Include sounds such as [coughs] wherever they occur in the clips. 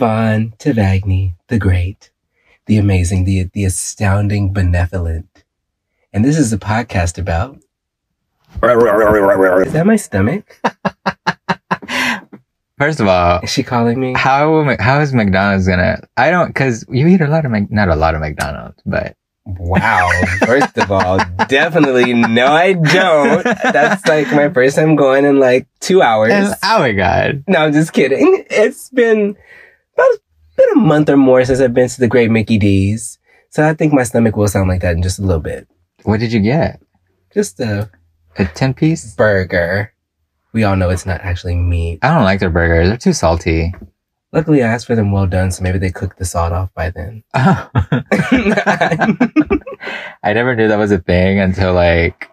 with me is Tavon Tavagni, the great, the amazing, the the astounding, benevolent. And this is a podcast about Is that my stomach? [laughs] First of all, Is she calling me? how how is McDonald's gonna? I don't because you eat a lot of Mc, not a lot of McDonald's, but Wow. First of all, definitely no, I don't. That's like my first time going in like two hours. and, oh my god, No, I'm just kidding. It's been about been a month or more since I've been to the Great Mickey D's. So I think my stomach will sound like that in just a little bit. what did you get? Just a A ten piece? burger. We all know it's not actually meat. I don't like their burgers; they're too salty. Luckily, I asked for them well done, so maybe they cooked the salt off by then. [laughs] I never knew that was a thing until like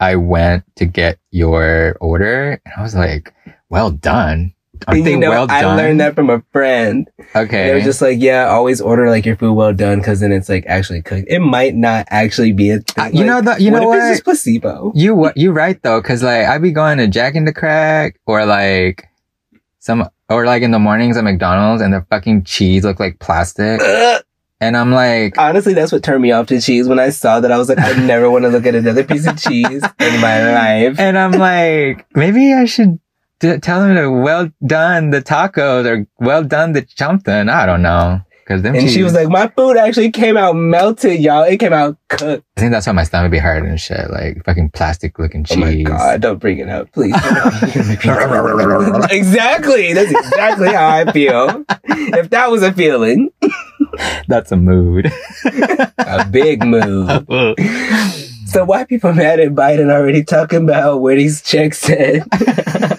I went to get your order, and I was like, "Well done." They you know, well I done? learned that from a friend. Okay. They were just like, yeah, always order like your food well done because then it's like actually cooked. It might not actually be a thing. Uh, you know the- you know what? If what? it's just placebo. You what you right though, cause like I be going to Jack in the Crack or like some or like in the mornings at McDonald's and the fucking cheese look like plastic, [laughs] and I'm like, Honestly, that's what turned me off to cheese. When I saw that, I was like, I never want to look at another piece of cheese in my [laughs] life. and I'm like, maybe I should tell them to well done the tacos or well done the something. I don't know, cause them And cheese, she was like, my food actually came out melted, y'all. It came out cooked. I think that's why my stomach be hurt and shit, like fucking plastic looking Oh cheese. my God, don't bring it up, please. [laughs] [laughs] exactly. That's exactly how I feel. If that was a feeling, That's a mood. a big mood. So why people mad at Biden already talking about where these checks at? [laughs]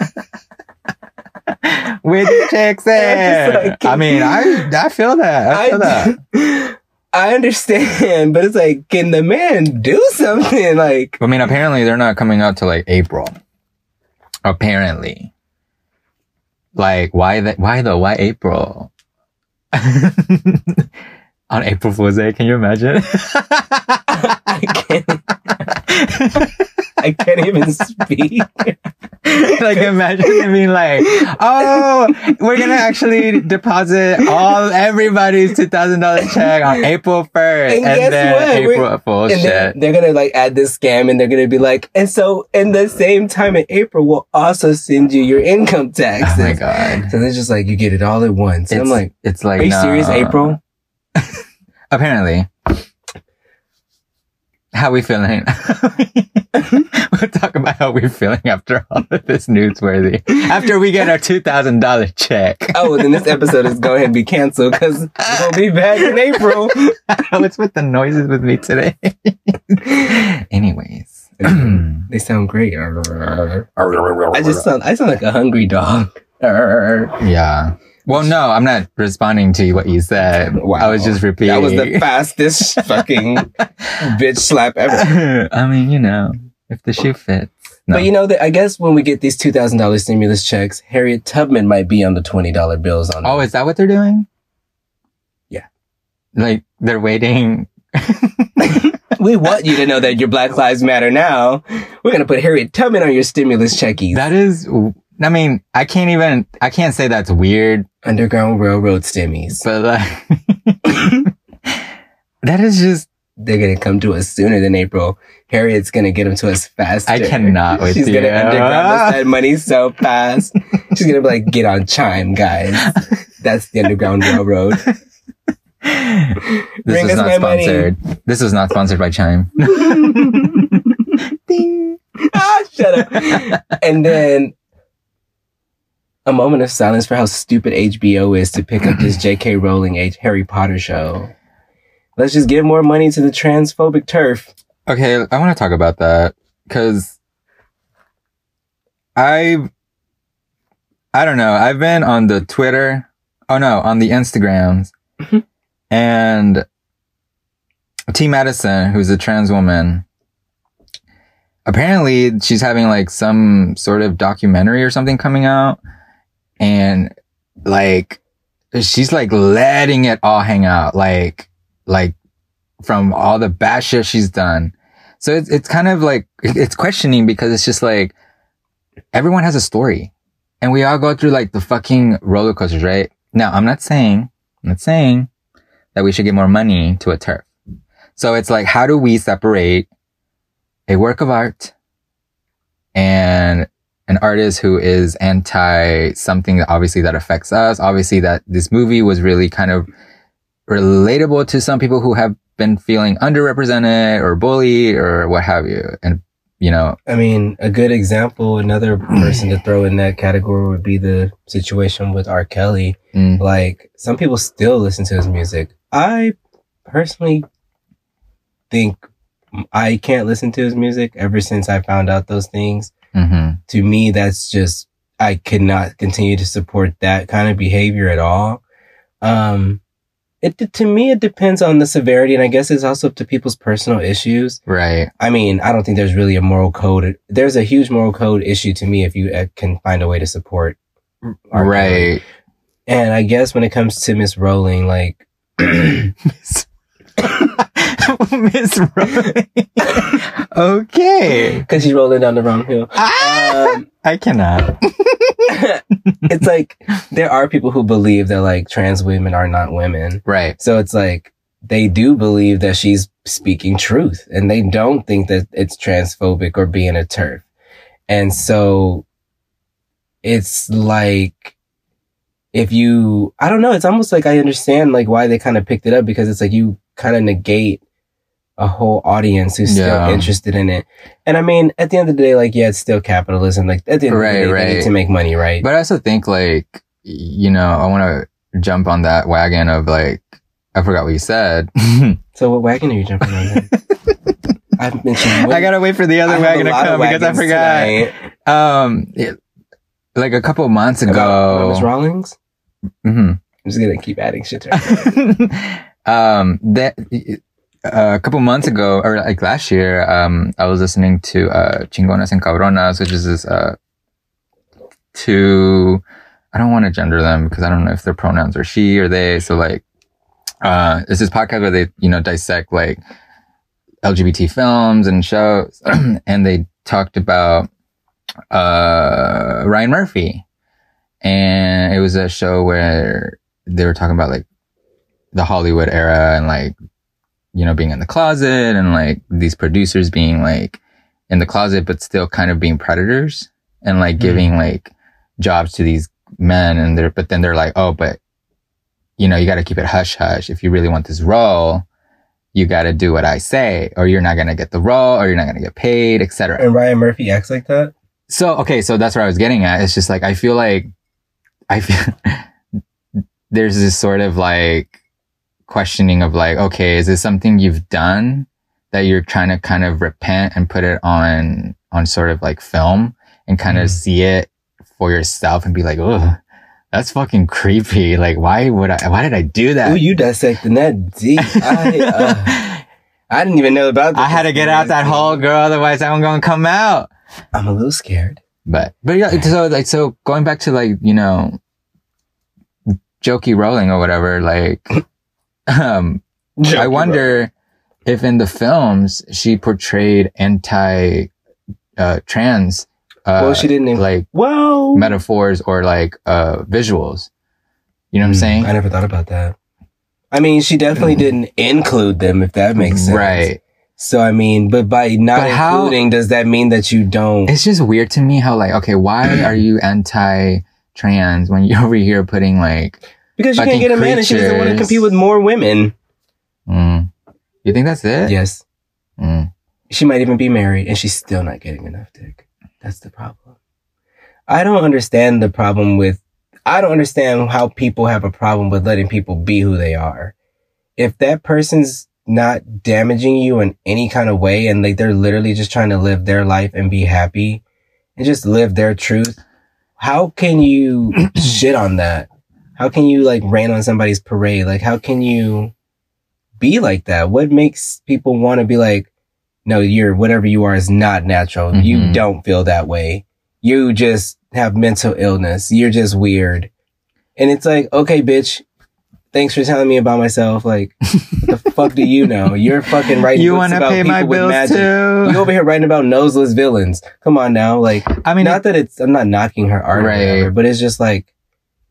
With the [laughs] in. like- I mean, I I feel that. I feel that. [laughs] I understand, but it's like, can the man do something? Like, I mean, apparently they're not coming out till like April. Apparently. Like, why the, why though? Why April? [laughs] On April Fool's Day, can you imagine? I can't, [laughs] I can't even speak. [laughs] like, imagine being like, oh, we're gonna actually deposit all everybody's two thousand dollars check on April first, And and, guess then what? April Fool's shit. they're gonna like add this scam, and they're gonna be like, and so in the same time in April, we'll also send you your income taxes. Oh my god! So they're just like, you get it all at once. And I'm It's- like, it's like, are you no. serious, April? [laughs] Apparently. How we feeling? [laughs] [laughs] we'll talk about how we're feeling after all of this newsworthy. After we get our two thousand dollar check. Oh, then this episode is going to be canceled because we'll be back in April. [laughs] What's with the noises with me today? Anyways. they sound great. I just sound, I sound like a hungry dog. yeah. Well, no, I'm not responding to what you said. Wow. I was just repeating. That was the fastest [laughs] fucking bitch slap ever. I mean, you know, if the shoe fits. No. But you know that I guess when we get these two thousand dollars stimulus checks, Harriet Tubman might be on the twenty dollar bills on. Oh, is that what they're doing? Yeah. Like they're waiting. [laughs] we want you to know that your Black Lives Matter now. We're gonna put Harriet Tubman on your stimulus checkies. That is, I mean, I can't even, I can't say that's weird, Underground Railroad stimmies. but like, [laughs] that is just, They're gonna come to us sooner than April. Harriet's gonna get them to us faster. I cannot [laughs] with She's gonna underground us [laughs] that money so fast. She's gonna be like, get on chime, guys. That's the Underground Railroad. this Bring was us not my money. sponsored. This was not sponsored by Chime. Ding. ah, shut up. And then a moment of silence for how stupid HBO is to pick up this [clears throat] J.K. Rowling H. Harry Potter show. Let's just give more money to the transphobic TERF. Okay, I want to talk about that because I, I don't know. I've been on the Twitter. Oh no, on the Instagrams, [laughs] and Ts Madison, who's a trans woman. Apparently, she's having like some sort of documentary or something coming out, and like she's like letting it all hang out, like like from all the bad shit she's done. So it's it's kind of like it's questioning because it's just like everyone has a story. and we all go through like the fucking roller coasters, right? Now, I'm not saying, I'm not saying that we should give more money to a TERF. So it's like, how do we separate a work of art and an artist who is anti something that obviously that affects us? Obviously that this movie was really kind of relatable to some people who have been feeling underrepresented or bullied or what have you. And, you know, I mean, a good example, another person to throw in that category would be the situation with R. Kelly. mm, Like, some people still listen to his music. I personally think I can't listen to his music ever since I found out those things. Mhm. To me, that's just, I could not continue to support that kind of behavior at all. Um, it, to me, it depends on the severity. And I guess it's also up to people's personal issues. right. I mean, I don't think there's really a moral code. There's a huge moral code issue to me if you uh, can find a way to support. Right. And I guess when it comes to Miss Rowling, like, [coughs] [coughs] [coughs] [laughs] Miss Miss okay. cause she's rolling down the wrong hill. Ah, Um, I cannot. [laughs] it's like, there are people who believe that like trans women are not women. Right. So it's like, they do believe that she's speaking truth and they don't think that it's transphobic or being a TERF. And so it's like, if you, I don't know, it's almost like I understand like why they kind of picked it up because it's like you kind of negate a whole audience who's still Yeah. interested in it. And I mean, at the end of the day, like, yeah, it's still capitalism. Like, at the end Right, of the day, they need to make money, right? But I also think like, you know, I want to jump on that wagon of like, I forgot what you said. [laughs] so what wagon are you jumping on? [laughs] I've mentioned. I gotta wait for the other wagon to come because I forgot. tonight. Um, it- like a couple of months About ago. Miss Rawlings. Mhm. I'm just gonna keep adding shit to [laughs] um, that uh, a couple months ago, or like last year, um, I was listening to uh, Chingonas and Cabronas, which is this uh, two. I don't want to gender them because I don't know if their pronouns are she or they. So like, uh, it's this podcast where they you know dissect like LGBT films and shows, [clears throat] and they talked about uh Ryan Murphy, and it was a show where they were talking about like the Hollywood era and like, you know, being in the closet and like these producers being like in the closet, but still kind of being predators and like Mhm. giving like jobs to these men. And they're, but then they're like, oh, but you know, you got to keep it hush hush. If you really want this role, you got to do what I say or you're not going to get the role or you're not going to get paid, etc. and Ryan Murphy acts like that. So, okay. So that's what I was getting at. It's just like, I feel like, I feel [laughs] there's this sort of like questioning of like, okay, is this something you've done that you're trying to kind of repent and put it on, on sort of like film and kind Mhm. of see it for yourself and be like, oh, that's fucking creepy. Like, why would I, why did I do that? Oh, you dissecting that deep. I, uh, [laughs] I didn't even know about that. I had to get out that hole, girl. Otherwise, I'm going to come out. I'm a little scared. But but yeah, so like so going back to like you know, jokey rolling or whatever. Like, [clears throat] um, I wonder if in the films she portrayed anti uh, trans uh, Well, she didn't. Even, like well, metaphors or like uh visuals. You know what I'm Hmm, saying? I never thought about that. I mean, she definitely didn't include them, if that makes sense. Right. So I mean, but by not But how- including, does that mean that you don't? It's just weird to me how like okay, why are you anti trans when you're [laughs] over here putting like Because you can't get a man, and she doesn't want to compete with more women. mm, you think that's it? Yes, Mm. she might even be married, and she's still not getting enough dick. That's the problem. I don't understand the problem with. I don't understand how people have a problem with letting people be who they are. If that person's not damaging you in any kind of way and like they're literally just trying to live their life and be happy and just live their truth, how can you [clears throat] shit on that? How can you like rain on somebody's parade? Like how can you be like that? What makes people want to be like, no, you're whatever you are is not natural. You Mhm. don't feel that way. You just have mental illness. You're just weird. And it's like, okay, bitch, thanks for telling me about myself. Like, what the [laughs] fuck do you know? You're fucking writing You want to about pay my bills magic. too? You over here writing about noseless villains. Come on now. Like, I mean, not that it's, I'm not knocking her art Right. whatever, but it's just like,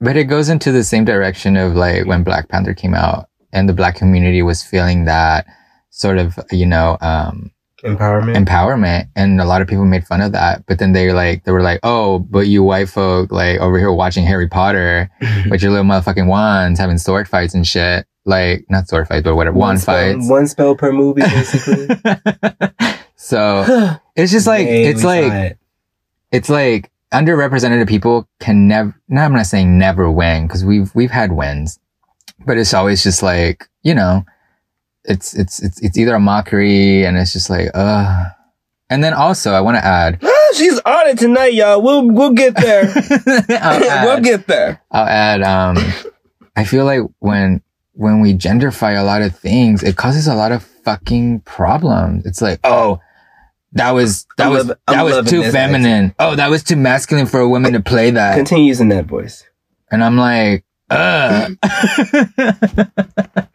But it goes into the same direction of like when Black Panther came out and the black community was feeling that sort of, you know, um, empowerment. empowerment. And a lot of people made fun of that. But then they like, they were like, oh, but you white folk, like over here watching Harry Potter [laughs] with your little motherfucking wands, having sword fights and shit. Like, not sword fights, but whatever, wand spell, fights. One spell per movie, [laughs] basically. so it's just like, it's like, it. it's like underrepresented people can never no i'm not saying never win because we've we've had wins but it's always just like you know it's it's it's it's either a mockery and it's just like uh and then also i want to add [gasps] she's on it tonight, y'all. We'll we'll get there. [laughs] I'll [laughs] we'll get there. I'll add um i feel like when when we genderfy a lot of things it causes a lot of fucking problems it's like oh that was that I'm was loving- I'm that was too this feminine. Oh, that was too masculine for a woman to play that. Continue using that voice. And I'm like, uh. [laughs]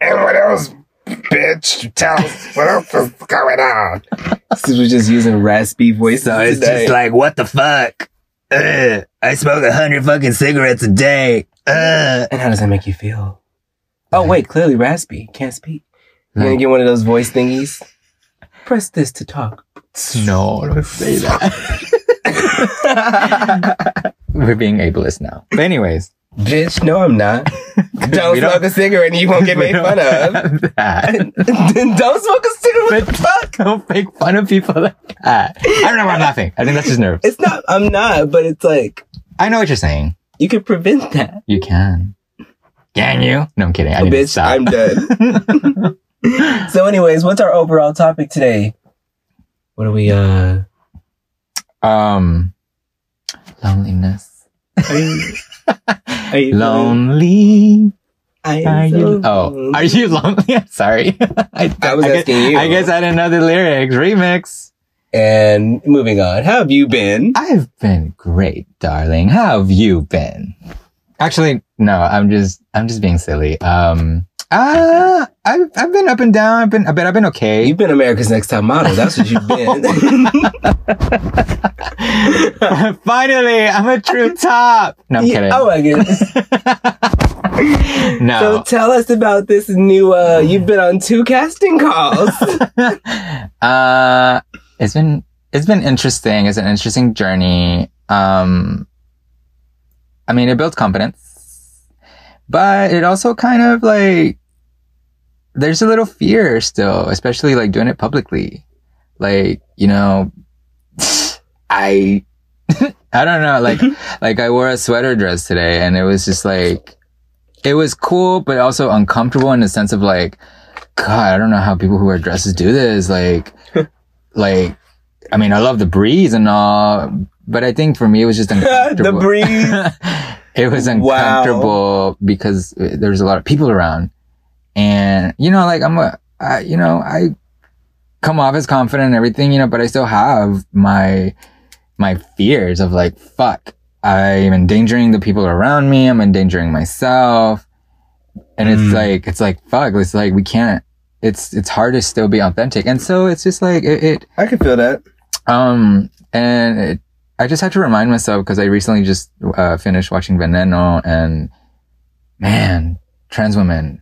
And what else, bitch? Tell us what else is going on. Since we're just using raspy voices so it's today. just like, what the fuck? Uh, I smoke a hundred fucking cigarettes a day. Uh. and how does that make you feel? Oh wait, clearly raspy. Can't speak. You're gonna get one of those voice thingies. Press this to talk. no, don't say that. [laughs] We're being ableist now. But anyways. Bitch, no, I'm not. [laughs] Don't smoke don't- a cigarette and you won't get [laughs] made fun of. that. then don't smoke a cigarette. But fuck, don't make fun of people like that. I don't know why I'm laughing. I think that's just nerves. It's not. I'm not. But it's like I know what you're saying. you could prevent that. You can. Can you? No, I'm kidding. I need to Bitch, stop. I'm done. [laughs] so, anyways, what's our overall topic today? What are we? uh um, loneliness. Are you, are you Lonely. I Are so you? Oh, are you lonely? [laughs] I'm sorry. [laughs] I, I was guess, asking you. I guess I didn't know the lyrics. Remix. And moving on. How have you been? I've been great, darling. How have you been? Actually, no. I'm just, I'm just being silly. Um, uh, I've, I've been up and down. I've been, I bet I've been okay. You've been America's Next Top Model. That's what you've been. [laughs] Finally, I'm a true [laughs] top. No, I'm Yeah, kidding. Oh my goodness. [laughs] no. So tell us about this new. uh You've been on two casting calls. uh, it's been it's been interesting. It's an interesting journey. Um, I mean, it builds confidence, but it also kind of like there's a little fear still, especially like doing it publicly. Like you know, [sighs] I [laughs] I don't know. Like [laughs] like I wore a sweater dress today, and it was just like it was cool, but also uncomfortable in the sense of like. God, I don't know how people who wear dresses do this. Like, [laughs] like, I mean, I love the breeze and all, but I think for me it was just uncomfortable. the breeze. it was Wow. uncomfortable because eh, there's a lot of people around, and you know, like I'm a, I, you know, I come off as confident and everything, you know, but I still have my my fears of like, fuck, I'm endangering the people around me. I'm endangering myself. And it's Mm. like, it's like, fuck, it's like, we can't, it's, it's hard to still be authentic. And so it's just like, it, it I can feel that. um, and it, I just had to remind myself because I recently just, uh, finished watching Veneno and man, trans women,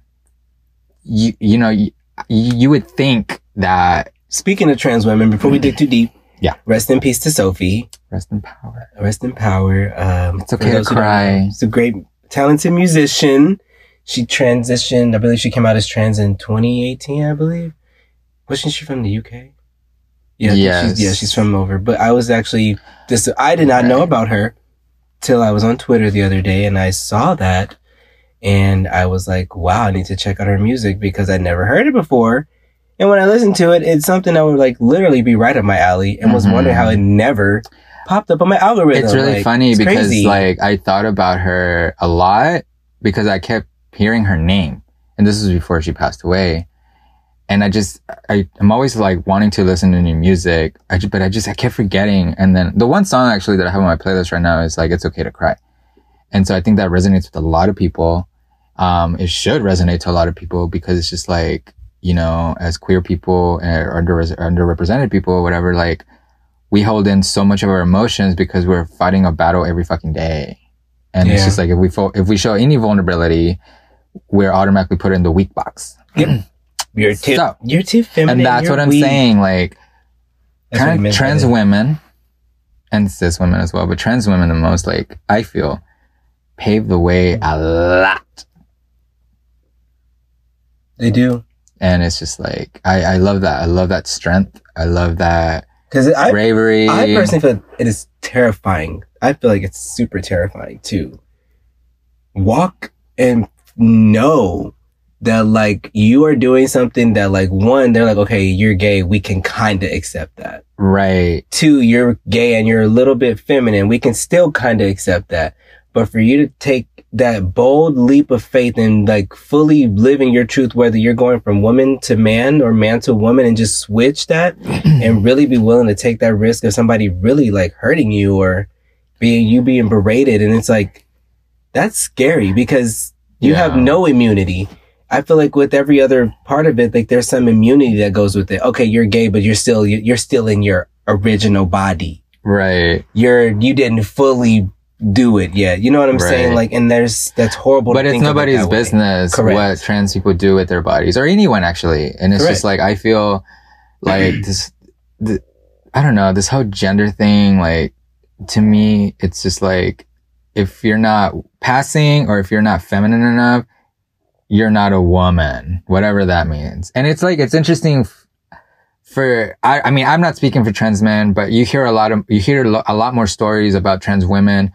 you, you know, you, you would think that Speaking of trans women, before we dig too deep, Yeah. rest in peace to Sophie. rest in power. Rest in power. Um, It's okay to those who don't cry. She's a great, talented musician. She transitioned. I believe she came out as trans in 2018. I believe. Wasn't she from the UK? Yeah, Yes. she's, yeah, she's from over. But I was actually this. I did not know about her till I was on Twitter the other day, and I saw that, and I was like, "Wow, I need to check out her music because I never heard it before." And when I listened to it, it's something that would like literally be right up my alley, and was Mhm. wondering how it never popped up on my algorithm. It's really Like, funny it's because crazy. like I thought about her a lot because I kept hearing her name and this was before she passed away. And I just, I, I'm always like wanting to listen to new music. I just, but I just, I kept forgetting. And then the one song actually that I have on my playlist right now is like, It's Okay to Cry. And so I think that resonates with a lot of people. Um, it should resonate to a lot of people because it's just like, you know, as queer people or under, underrepresented people or whatever, like we hold in so much of our emotions because we're fighting a battle every fucking day. And it's just like, if we, fo- if we show any vulnerability, we're automatically put in the weak box. [clears throat] You're too, So- you're too feminine. and that's what I'm weak. saying. Like, what he trans, meant by trans that. women and cis women as well, but trans women the most, like, I feel pave the way a lot. They do. And it's just like, I, I love that. I love that strength. I love that Because I, bravery. I personally feel it is terrifying. I feel like it's super terrifying to walk and know that like you are doing something that like one, they're like, okay, you're gay. We can kind of accept that. right. Two, you're gay and you're a little bit feminine. We can still kind of accept that. But for you to take that bold leap of faith and like fully living your truth, whether you're going from woman to man or man to woman and just switch that [clears throat] and really be willing to take that risk of somebody really like hurting you or being you being berated. And it's like, that's scary because you have no immunity. I feel like with every other part of it, like there's some immunity that goes with it. Okay, you're gay, but you're still, you're still in your original body. Right. You're, you didn't fully do it yet. You know what I'm saying? Like, and there's, that's horrible. But to it's think of it nobody's business Correct. what trans people do with their bodies or anyone actually. And it's just like, I feel like [clears throat] this, the, I don't know, this whole gender thing, like to me, it's just like, if you're not passing or if you're not feminine enough, you're not a woman, whatever that means. And it's like, it's interesting f- for, I, I mean, I'm not speaking for trans men, but you hear a lot of, you hear a lot more stories about trans women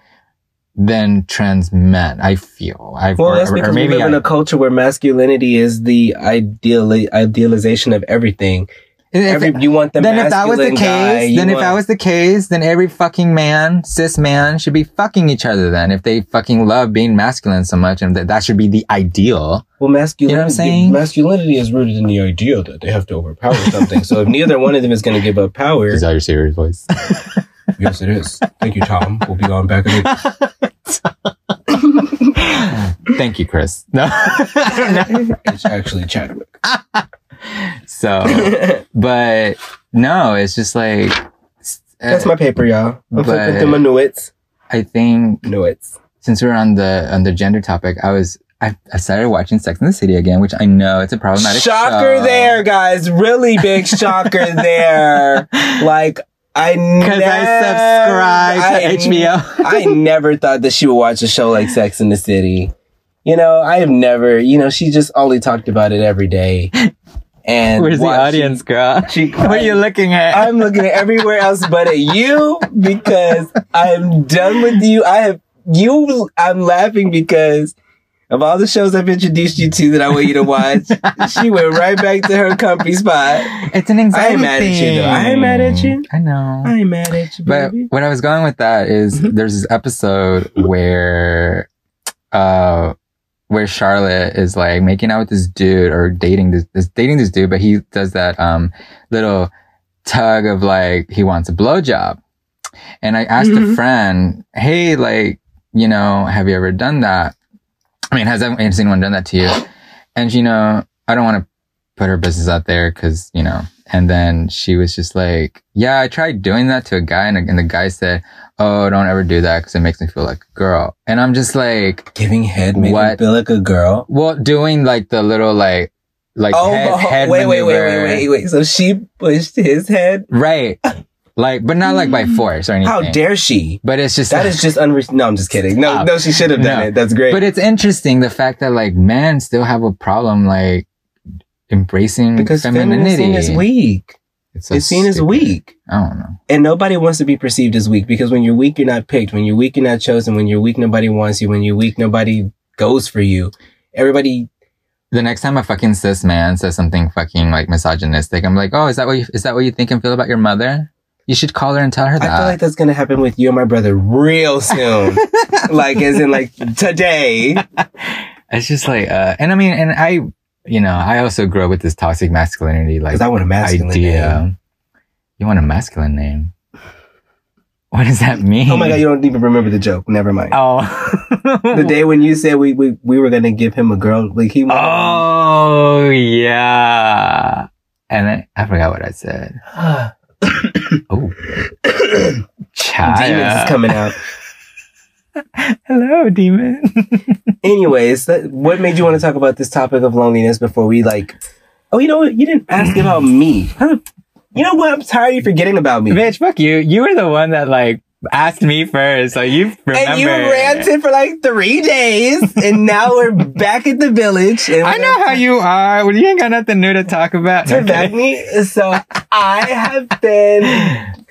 than trans men, I feel. I, Well, or, that's because we maybe live in a culture where masculinity is the ideal idealization of everything. if- Every, you want the then if that was the guy, case, you then if want- that was the case, then every fucking man, cis man, should be fucking each other. Then, if they fucking love being masculine so much, and that that should be the ideal. well, masculinity, You know what I'm saying? masculinity is rooted in the idea that they have to overpower something. so if neither one of them is going to give up power, [laughs] Is that your serious voice? [laughs] yes, it is. Thank you, Tom. We'll be on back again. [laughs] [laughs] Thank you, Chris. No. [laughs] it's actually Chadwick. [laughs] so, but no, it's just like. That's my paper, y'all. I'm flipping But- through my nuits. I think Nuits. since we're on the on the gender topic, I was I, I started watching Sex in the City again, which I know it's a problematic. Shocker show. there, guys. Really big shocker there. Like, I Because I subscribe to HBO. I never thought that she would watch a show like Sex in the City. You know, I have never, you know, she just only talked about it every day. And Where's the audience, girl? [laughs] She, What are you looking at? I'm looking at everywhere else but at you because I'm done with you. I have you. I'm laughing because of all the shows I've introduced you to that I want you to watch. [laughs] she went right back to her comfy spot. it's an anxiety I ain't mad at you, thing. though. I ain't mad at you. I know. I ain't mad at you, But baby. what I was going with that is Mhm. there's this episode where, uh, where Charlotte is like making out with this dude or dating this, this dating this dude, but he does that, um, little tug of like, he wants a blowjob. And I asked a Mhm. friend, Hey, like, you know, have you ever done that? I mean, has, has anyone done that to you? And, you know, I don't want to put her business out there because, you know, and then she was just like, yeah, I tried doing that to a guy and, and the guy said, oh, don't ever do that because it makes me feel like a girl. And I'm just like, Giving head made me What? feel like a girl. well, doing like the little like, like Oh, head, oh, head wait, wait, wait, wait, wait, wait. So she pushed his head. Right. Like, but not like by mm. force or anything. How dare she? But it's just, That is just unre- No, I'm just kidding. No, Stop. no, she should have done No. it. That's great. but it's interesting the fact that like men still have a problem like embracing because femininity femininity. is weak. It's, so it's seen as weak. I don't know. And nobody wants to be perceived as weak because when you're weak, you're not picked. When you're weak, you're not chosen. When you're weak, nobody wants you. When you're weak, nobody goes for you. Everybody, The next time a fucking cis man says something fucking like misogynistic, I'm like, oh, is that what you, is that what you think and feel about your mother? You should call her and tell her that. I feel like that's going to happen with you and my brother real soon. [laughs] like, as in like today. it's just like, uh, and I mean, and I, you know, I also grew up with this toxic masculinity like I want a masculine idea. name. You want a masculine name? What does that mean? Oh my god, you don't even remember the joke. Never mind. Oh. The day when you said we we, we were gonna give him a girl, like he. Oh yeah. And I forgot what I said. [sighs] Oh, [coughs] Demons is coming out. [laughs] Hello, demon. [laughs] Anyways, that, what made you want to talk about this topic of loneliness before we like? Oh, you know what? You didn't ask about me. How You know what? I'm tired of you forgetting about me. Bitch, fuck you. You were the one that like asked me first, so you remember. And you ranted for like three days, and now we're back at the village. And I know how you are. Well, you ain't got nothing new to talk about. to back me. So I have been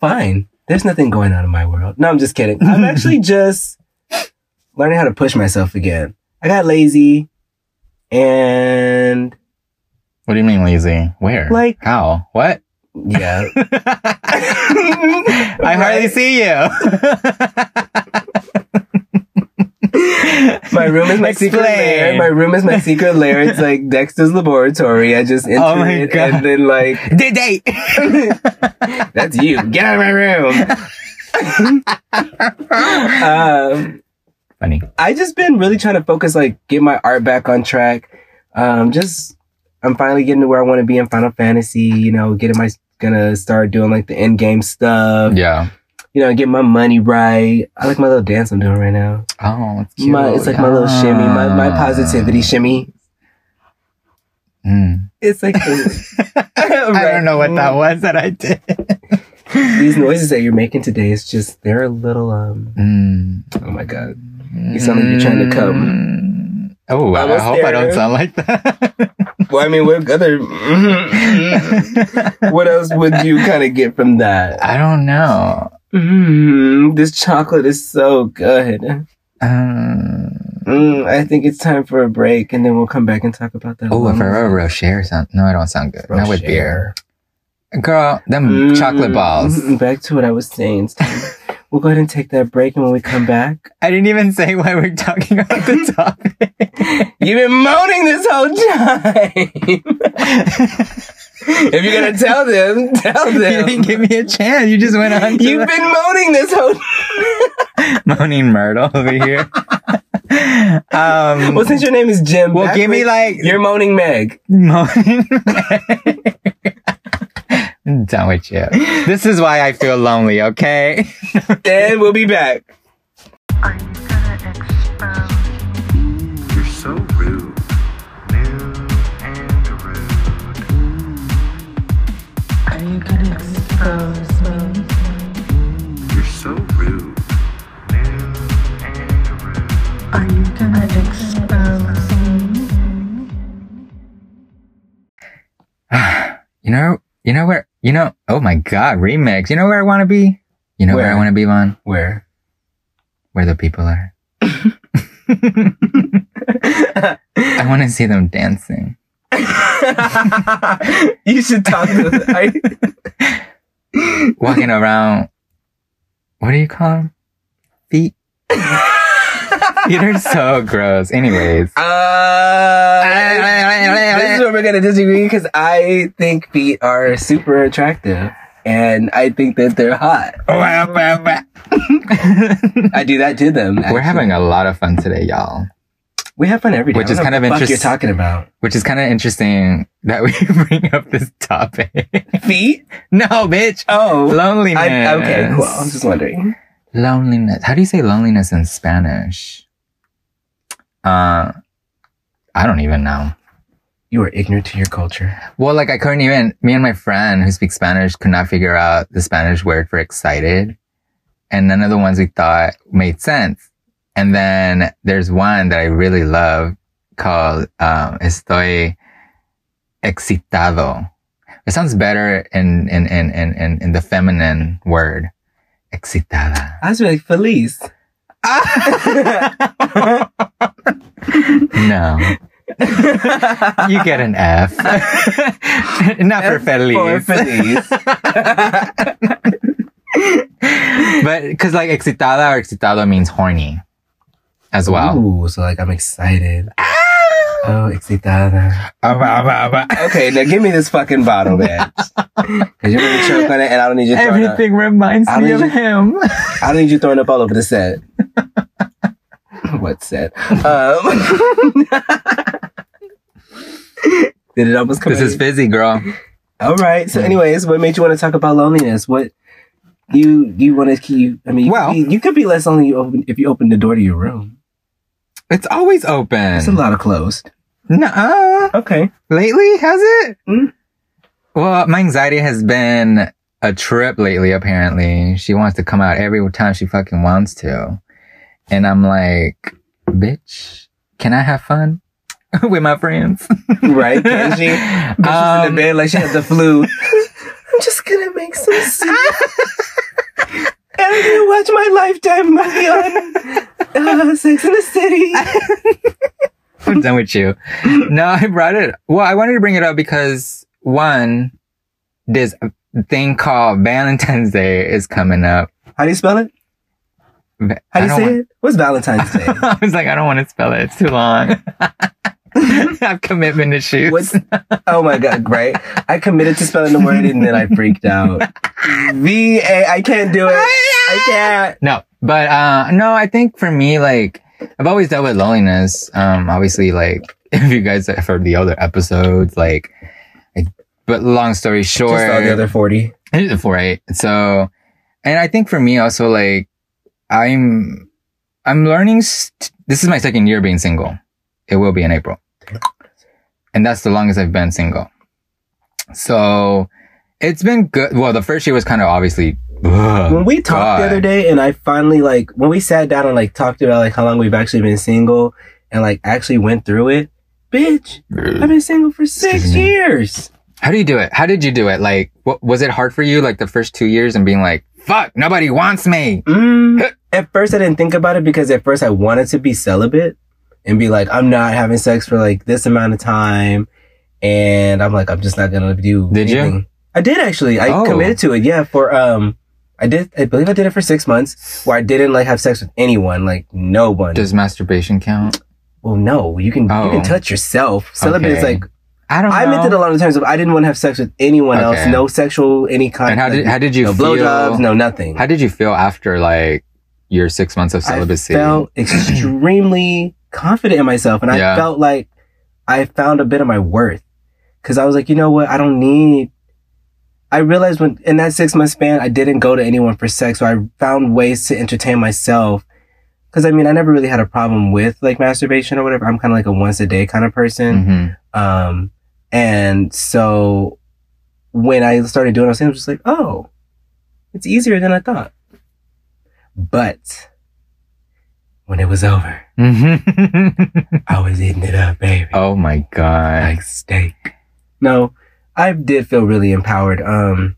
fine. There's nothing going on in my world. No, I'm just kidding. I'm actually [laughs] just learning how to push myself again. I got lazy and What do you mean lazy? Where? Like- how? What? Yeah. [laughs] I hardly see you. My room is my secret Explain. lair. My room is my secret lair. It's like Dexter's laboratory. I just enter Oh it God. and then like Did [laughs] date. [laughs] that's you. Get out of my room. um Funny. I just been really trying to focus, like, get my art back on track. Um, just, I'm finally getting to where I want to be in Final Fantasy, you know, getting my, gonna start doing like the end game stuff, Yeah. you know, get my money right. I like my little dance I'm doing right now. Oh, it's cute. My, it's like my little shimmy, my, my positivity shimmy. Mm. It's like, the, [laughs] [laughs] I don't know what that was that I did. these noises that you're making today is just, they're a little, um, Mm. oh my God. You sound like you're trying to come. Oh, I, I hope I don't sound like that. [laughs] Well, I mean, what other, [laughs] what else would you kind of get from that? I don't know. Mm, this chocolate is so good. Um, Mm, I think it's time for a break, and then we'll come back and talk about that. oh, a. Ferrero Rocher sound. No, I don't sound good. Not with beer. Girl, them Mm, chocolate balls. mm, Back to what I was saying. [laughs] We'll go ahead and take that break, and when we come back, I didn't even say why we're talking about the [laughs] topic. you've been moaning this whole time. if you're gonna tell them, tell them. you didn't give me a chance. You just went on You've been moaning this whole. moaning Myrtle over here. um, [laughs] well, since your name is Jim, well, give me like you're moaning Meg. moaning. [laughs] I'm done with you. This is why I feel lonely. Okay. [laughs] And we'll be back. Are you gonna expose? You're so rude. New and rude. Are you gonna expose me? You're so rude. New and rude. Are you gonna expose me? You know, you know where, you know, oh my God, remix. You know where I want to be? You know where, Where? I want to be, Vaughn? Where? Where the people are. [laughs] I want to see them dancing. [laughs] you should talk to. I, [laughs] Walking around. What do you call them? Feet? Are so gross. Anyways. Uh, this is where we're gonna disagree because I think feet are super attractive, and I think that they're hot. [laughs] I do that to them. We're having a lot of fun today, y'all. we have fun every day. Which is kind of interesting. You're talking about Which is kind of interesting that we [laughs] bring up this topic. feet. no, bitch. Oh, Loneliness. I, okay, cool. I was just wondering. Loneliness. How do you say loneliness in Spanish? Uh, I don't even know. You are ignorant to your culture. Well, like I couldn't even, me and my friend who speaks Spanish could not figure out the Spanish word for excited. And none of the ones we thought made sense. And then there's one that I really love called, um, estoy excitado. It sounds better in, in, in, in, in, in the feminine word. Excitada. I was like Feliz. [laughs] [laughs] no. You get an F. [laughs] Not for Feliz. For Feliz. [laughs] but because like excitada or excitado means horny as well. Ooh, so like I'm excited. Oh, excitada. Aba, aba, aba. Okay, now give me this fucking bottle, man. [laughs] Cause you're gonna choke on it, and I don't need you throwing up. Everything reminds me of you- him. I don't need you throwing up all over the set. [laughs] what set? [laughs] Um, [laughs] did it almost come? This out? is fizzy, girl. all right. So, anyways, what made you want to talk about loneliness? What you you want to keep? I mean, you, Well- could be, you could be less lonely if you open the door to your room. It's always open. It's a lot of closed. Nuh-uh. Okay. Lately, has it? Mm. Well, my anxiety has been a trip lately, apparently. She wants to come out every time she fucking wants to. And I'm like, bitch, can I have fun [laughs] with my friends? Right? [laughs] Can she? Bitch in Um, the bed like she has the flu. [laughs] I'm just gonna make some soup. and I'm gonna watch my lifetime movie on uh, Sex in the City. I'm done with you. No, I brought it. Well, I wanted to bring it up because one, this thing called Valentine's Day is coming up. How do you spell it? How do I you say want- it? What's Valentine's Day? [laughs] I was like, I don't want to spell it. It's too long. [laughs] I have commitment issues. What's oh my god, right? I committed to spelling the word and then I freaked out. V A I can't do it. I [laughs] can't. No, but uh no, I think for me, like I've always dealt with loneliness. Um, obviously, like if you guys have heard the other episodes, like, like but long story short, Just the other forty. I did four eight. So, and I think for me also, like I'm, I'm learning. St- this is my second year being single. It will be in April, and that's the longest I've been single. So, it's been good. Well, the first year was kind of obviously. ugh, when we talked the other day and I finally like when we sat down and like talked about like how long we've actually been single and like actually went through it, bitch, I've been single for six years. How do you do it? How did you do it? Like, what, was it hard for you? Like the first two years and being like, fuck, nobody wants me. Mm, [laughs] at first I didn't think about it because at first I wanted to be celibate and be like, I'm not having sex for like this amount of time. And I'm like, I'm just not gonna do Did you? I did actually. I Oh. committed to it. Yeah. For, um, I did, I believe I did it for six months where I didn't like have sex with anyone, like no one. Does masturbation count? Well, no, you can you Oh. can touch yourself. Celibate is like I don't. I meant it along the terms of I didn't want to have sex with anyone else. No sexual any kind. And how did, how did you no feel? blowjobs, no nothing. How did you feel after like your six months of celibacy? I felt [laughs] extremely confident in myself, and I Yeah. felt like I found a bit of my worth because I was like, you know what, I don't need. I realized when in that six month span, I didn't go to anyone for sex, so I found ways to entertain myself. Because I mean, I never really had a problem with like masturbation or whatever. I'm kind of like a once a day kind of person. Mhm. Um, and so when I started doing those things, I was just like, oh, it's easier than I thought. But when it was over, I was eating it up, baby. oh my god. Like steak. No, I did feel really empowered. Um,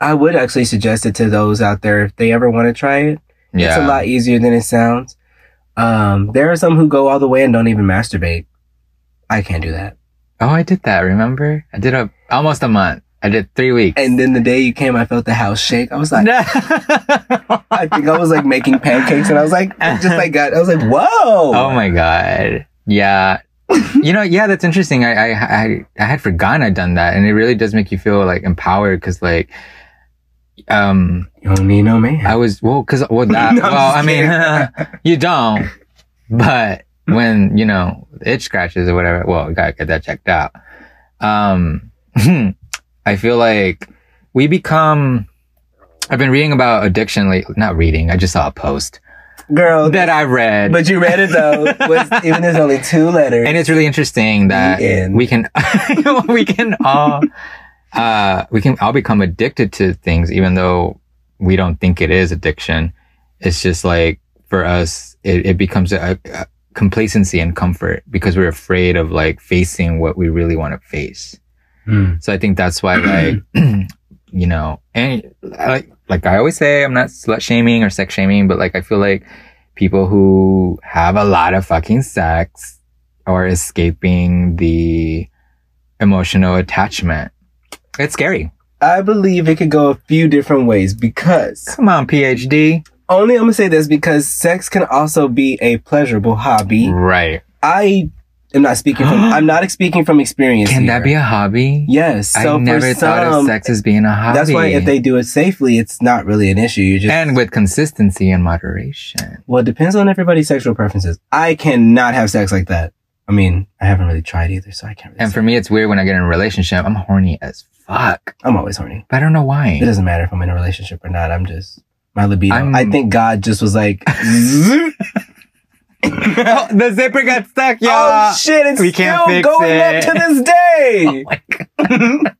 I would actually suggest it to those out there if they ever want to try it. yeah. It's a lot easier than it sounds. Um, there are some who go all the way and don't even masturbate. I can't do that. Oh, I did that. Remember? I did a almost a month. I did three weeks. And then the day you came, I felt the house shake. I was like, [laughs] I think I was like making pancakes and I was like, just like got, I was like, whoa. oh my god. Yeah. you know, yeah, that's interesting. I, I, I, I had forgotten I'd done that, and it really does make you feel like empowered because, like, um, You don't need no man. I was well, because well, that [laughs] No, well, I mean, [laughs] you don't, but when you know itch scratches or whatever, well, you gotta get that checked out. Um, [laughs] I feel like we become. I've been reading about addiction lately. Not reading. I just saw a post Girl, that I read, but you read it though. [laughs] Was, even there's only two letters. and it's really interesting that we can [laughs] we can all uh we can all become addicted to things even though we don't think it is addiction it's just like for us it, it becomes a, a complacency and comfort because we're afraid of like facing what we really want to face. Hmm. so i think that's why like [clears throat] you know and like like i always say i'm not slut shaming or sex shaming but like i feel like people who have a lot of fucking sex are escaping the emotional attachment. It's scary. I believe it could go a few different ways because come on phd only I'm gonna say this because sex can also be a pleasurable hobby. right I am not speaking from. [gasps] I'm not speaking from experience. Can that be a hobby? Yes. So I never for thought of sex as being a hobby. That's why if they do it safely, it's not really an issue. You just and with consistency and moderation. well, it depends on everybody's sexual preferences. I cannot have sex like that. I mean, I haven't really tried either, so I can't. Really And for me, it's weird when I get in a relationship. I'm horny as fuck, I'm always horny. but I don't know why. It doesn't matter if I'm in a relationship or not. I'm just my libido. I'm- I think God just was like, Oh, [laughs] the zipper got stuck, y'all. oh shit, it's we can't still going it. up to this day. [laughs]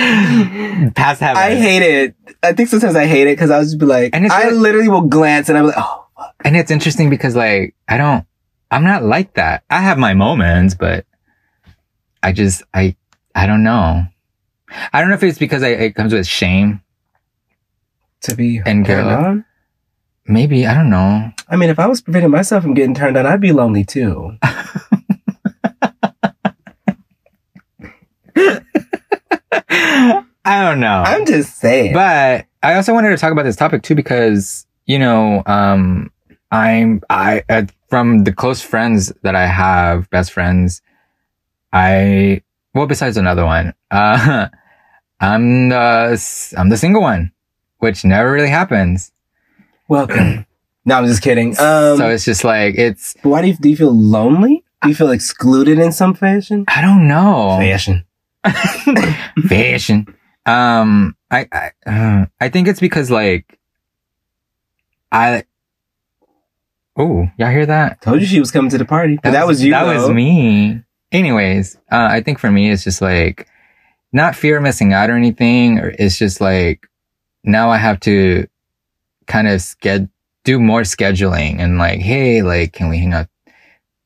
Oh, Past heaven. I hate it. I think sometimes I hate it because I'll just be like, And I really- literally will glance and I'm like, oh, and it's interesting because like I don't, I'm not like that. I have my moments, but I just I I don't know. I don't know if it's because I, it comes with shame. To be And turned go. on. Maybe I don't know. I mean, if I was preventing myself from getting turned on, I'd be lonely too. [laughs] I don't know. I'm just saying. But I also wanted to talk about this topic too because you know, um, I'm I uh, from the close friends that I have, best friends. I well, besides another one, [laughs] uh, I'm the I'm the single one, which never really happens. Welcome. [clears throat] no, I'm just kidding. Um, so it's just like it's why do you, do you feel lonely? Do you feel excluded in some fashion? I don't know. Fashion. [laughs] [laughs] fashion. Um, I I, uh, I think it's because like I. Oh, y'all hear that? Told you she was coming to the party. That, was, you. That was me. Anyways, uh, I think for me, it's just like not fear of missing out or anything, or it's just like now I have to kind of sched do more scheduling and like, hey, like, can we hang out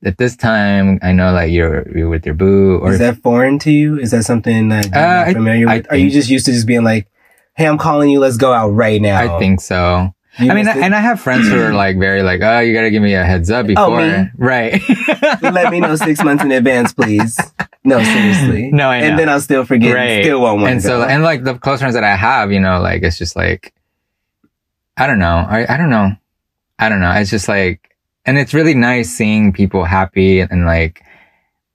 at this time? I know like you're you're with your boo, or Is that foreign to you? Is that something that you're Uh, not familiar I with? Are you just used to just being like, "Hey, I'm calling you. Let's go out right now." I think so. You I mean, and I have friends who are like very like, oh, you got to give me a heads up oh, before, Oh, right? let me know six months in advance, please. No, seriously. [laughs] No, I know. And then I'll still forget. Right. And still won't want and so go. and like the close friends that I have, you know, like it's just like I don't know. I I don't know. I don't know. It's just like and it's really nice seeing people happy and, and like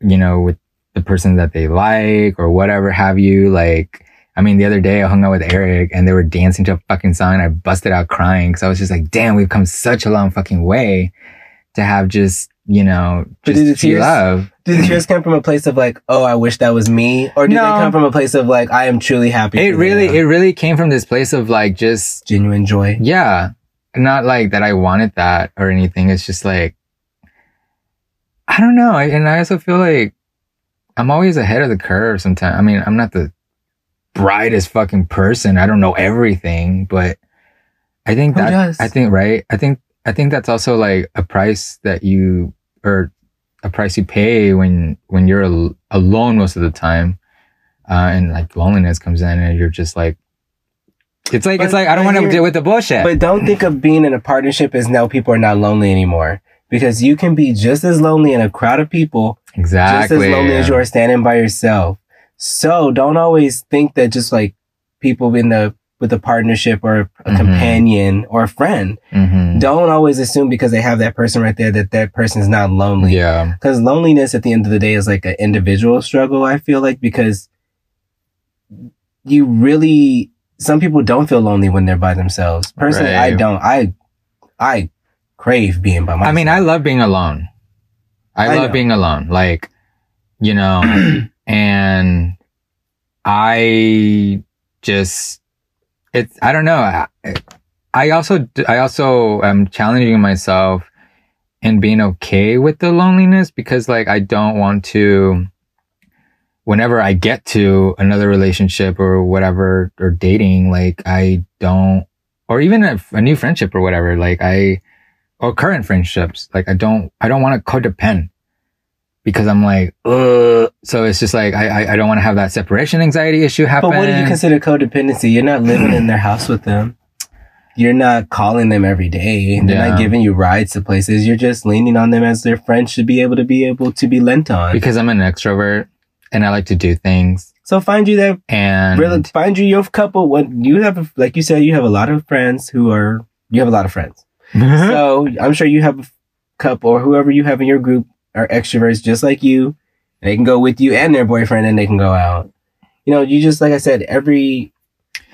you know with the person that they like or whatever have you like I mean, the other day I hung out with Eric and they were dancing to a fucking song and I busted out crying because I was just like, damn, we've come such a long fucking way to have just, you know, just did tears- love. Did the [clears throat] tears come from a place of like, oh, I wish that was me? Or did No. they come from a place of like, I am truly happy? It really, it really came from this place of like just genuine joy. Yeah. Not like that I wanted that or anything. It's just like, I don't know. And I also feel like I'm always ahead of the curve sometimes. I mean, I'm not the brightest fucking person. I don't know everything, but I think Who that, does? I think, right. I think, I think that's also like a price that you, or a price you pay when, when you're al- alone most of the time. Uh, and like loneliness comes in and you're just like, it's like, it's like, I don't want to deal with the bullshit. But don't think of being in a partnership as now people are not lonely anymore. Because you can be just as lonely in a crowd of people, Exactly. just as lonely as you are standing by yourself. So don't always think that just like people in the with a partnership or a Mhm. companion or a friend, hmm don't always assume because they have that person right there that that person is not lonely. Yeah. Because loneliness at the end of the day is like an individual struggle, I feel like, because you really, some people don't feel lonely when they're by themselves. Personally, I don't. I, I crave being by myself. I mean, I love being alone. I, I love know. being alone. Like, you know, [clears throat] and I just, it's, I don't know. I, I also, I also am challenging myself in being okay with the loneliness because like, I don't want to, whenever I get to another relationship or whatever, or dating, like, I don't, or even a, a new friendship or whatever, like, I, or current friendships. Like I don't, I don't want to codepend because I'm like, Ugh. so it's just like, I, I, I don't want to have that separation anxiety issue happen. But what do you consider codependency? You're not living in their house with them. You're not calling them every day. They're Yeah. not giving you rides to places. You're just leaning on them as their friend should be able to be able to be lent on. because I'm an extrovert and I like to do things so find you that and really find you your couple. What you have, like you said, you have a lot of friends who are. You have a lot of friends. [laughs] so I'm sure you have a couple or whoever you have in your group are extroverts just like you. They can go with you and their boyfriend and they can go out. You know, you just, like I said, every,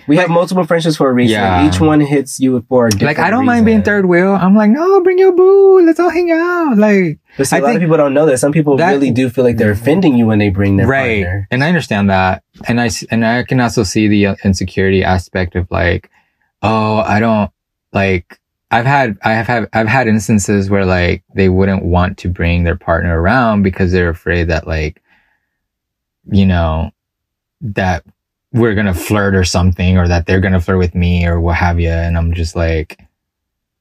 we have multiple friendships for a reason. Yeah. Each one hits you for a different Like I don't mind being third wheel. I'm like, no, bring your boo. Let's all hang out. Like But see, I a lot of people don't know that. Some people that- really do feel like they're offending you when they bring their right. partner. And I understand that. And I, and I can also see the uh, insecurity aspect of like, oh, I don't like. I've had I have had I've had instances where like they wouldn't want to bring their partner around because they're afraid that like, you know, that we're gonna flirt or something, or that they're gonna flirt with me or what have you. And I'm just like,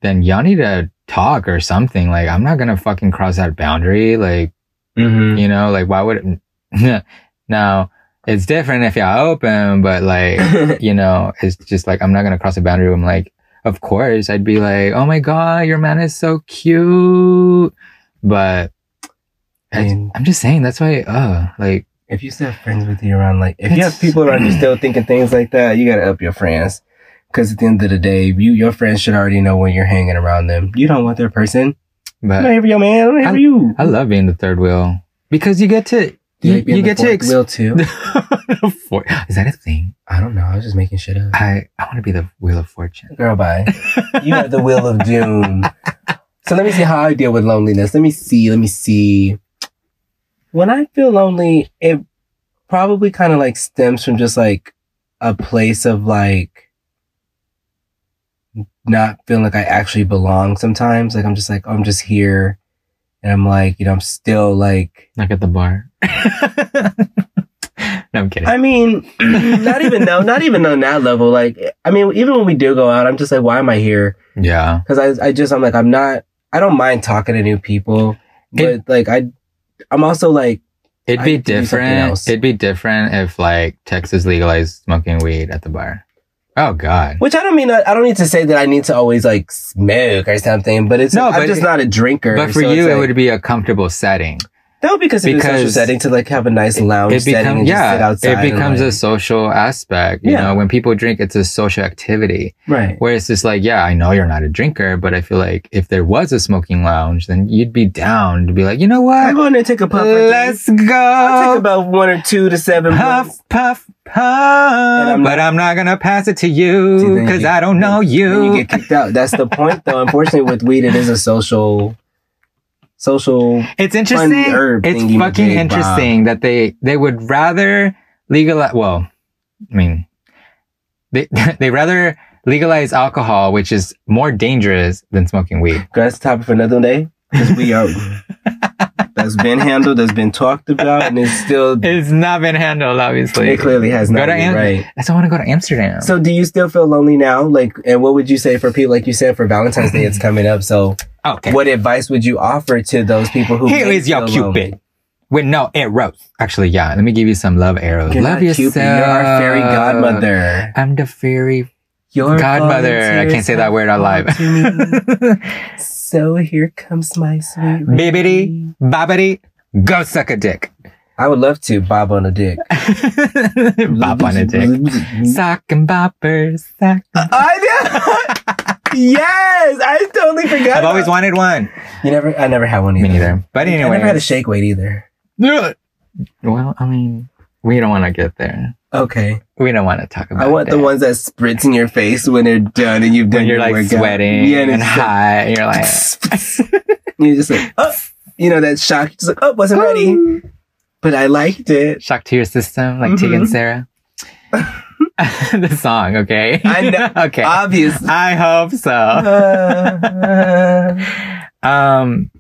then y'all need to talk or something. Like I'm not gonna fucking cross that boundary. Like Mm-hmm. you know, like why would it? [laughs] now it's different if you're open, but like, [laughs] you know, it's just like, I'm not going to cross a boundary. I'm like, of course I'd be like, oh my God, your man is so cute. But I mean- I'm just saying that's why, uh, like, if you still have friends with you around, like, if you have people around you [clears throat] still thinking things like that, you gotta up your friends. Cause at the end of the day, you, your friends should already know when you're hanging around them. You don't want their person. I'm not but here for your man. I'm not here for you. I love being the third wheel because you get to, you, you get to, ex- wheel too. [laughs] For- is that a thing? I don't know. I was just making shit up. I, I want to be the wheel of fortune. Girl, bye. [laughs] you are the wheel of doom. So let me see how I deal with loneliness. Let me see. Let me see. When I feel lonely, it probably kind of like stems from just like a place of like not feeling like I actually belong sometimes. Like I'm just like, oh, I'm just here. And I'm like, you know, I'm still like, Like at the bar. [laughs] no, I'm kidding. I mean, [clears throat] not even no, not even on that level. Like, I mean, even when we do go out, I'm just like, why am I here? yeah. Cause I, I just, I'm like, I'm not, I don't mind talking to new people, but It- like, I, I'm also like, It'd be could do something different. It'd be different if like Texas legalized smoking weed at the bar. Oh God. which I don't mean, I, don't need to say that I need to always like smoke or something, but it's, No, I'm just it- not a drinker. But for so you, it would be a comfortable setting. That would be considered a social because setting to like have a nice lounge It setting becomes and just sit yeah. outside. It becomes a social aspect. You Yeah. know, when people drink, it's a social activity. right. Where it's just like, yeah, I know you're not a drinker, but I feel like if there was a smoking lounge, then you'd be down to be like, you know what? I'm going to take a puff. Let's go. I take about one or two to seven. Puff, puffs. puff, puff. I'm but not- I'm not gonna pass it to you because I don't know you. you get kicked out. That's the point, though. Unfortunately, with weed, it is a social, social. It's interesting. It's fucking interesting that they they would rather legalize. Well, I mean, they [laughs] they rather legalize alcohol, which is more dangerous than smoking weed. That's the topic for another day. Because we are. that's been handled. That's been talked about, and it's still. [laughs] It's not been handled, obviously. It clearly has Go not. to been Am- right. That's why I want to go to Amsterdam. So, do you still feel lonely now? Like, and what would you say for people? Like you said, for Valentine's Day, it's coming up. So, okay, what advice would you offer to those people who? here is your cupid lonely? with no arrows. Actually, yeah. Let me give you some love arrows. You're love yourself. Cupid. You're our fairy godmother. I'm the fairy Your godmother. I can't say that word out loud. [laughs] So here comes my sweet Bibbity, bobbity, go suck a dick. I would love to bob on a dick. [laughs] bob on a dick. Sock and boppers. Sock. I know. [laughs] yes, I totally forgot. I've always wanted one. You never. I never had one either. Me neither. But I never had a shake weight either. Well, I mean, we don't want to get there. Okay, We don't want to talk about it. I want the ones that spritz in your face when they're done and you've done when you're your like workout. sweating Yeah, and like- hot. And you're like, [laughs] you're just like, oh, you know that shock. Just like, oh, wasn't ready, oh. but I liked it. shock to your system, like Tegan mm-hmm. and. Sara. [laughs] the song, okay? I know. [laughs] okay. Obviously. I hope so. Uh, uh. um,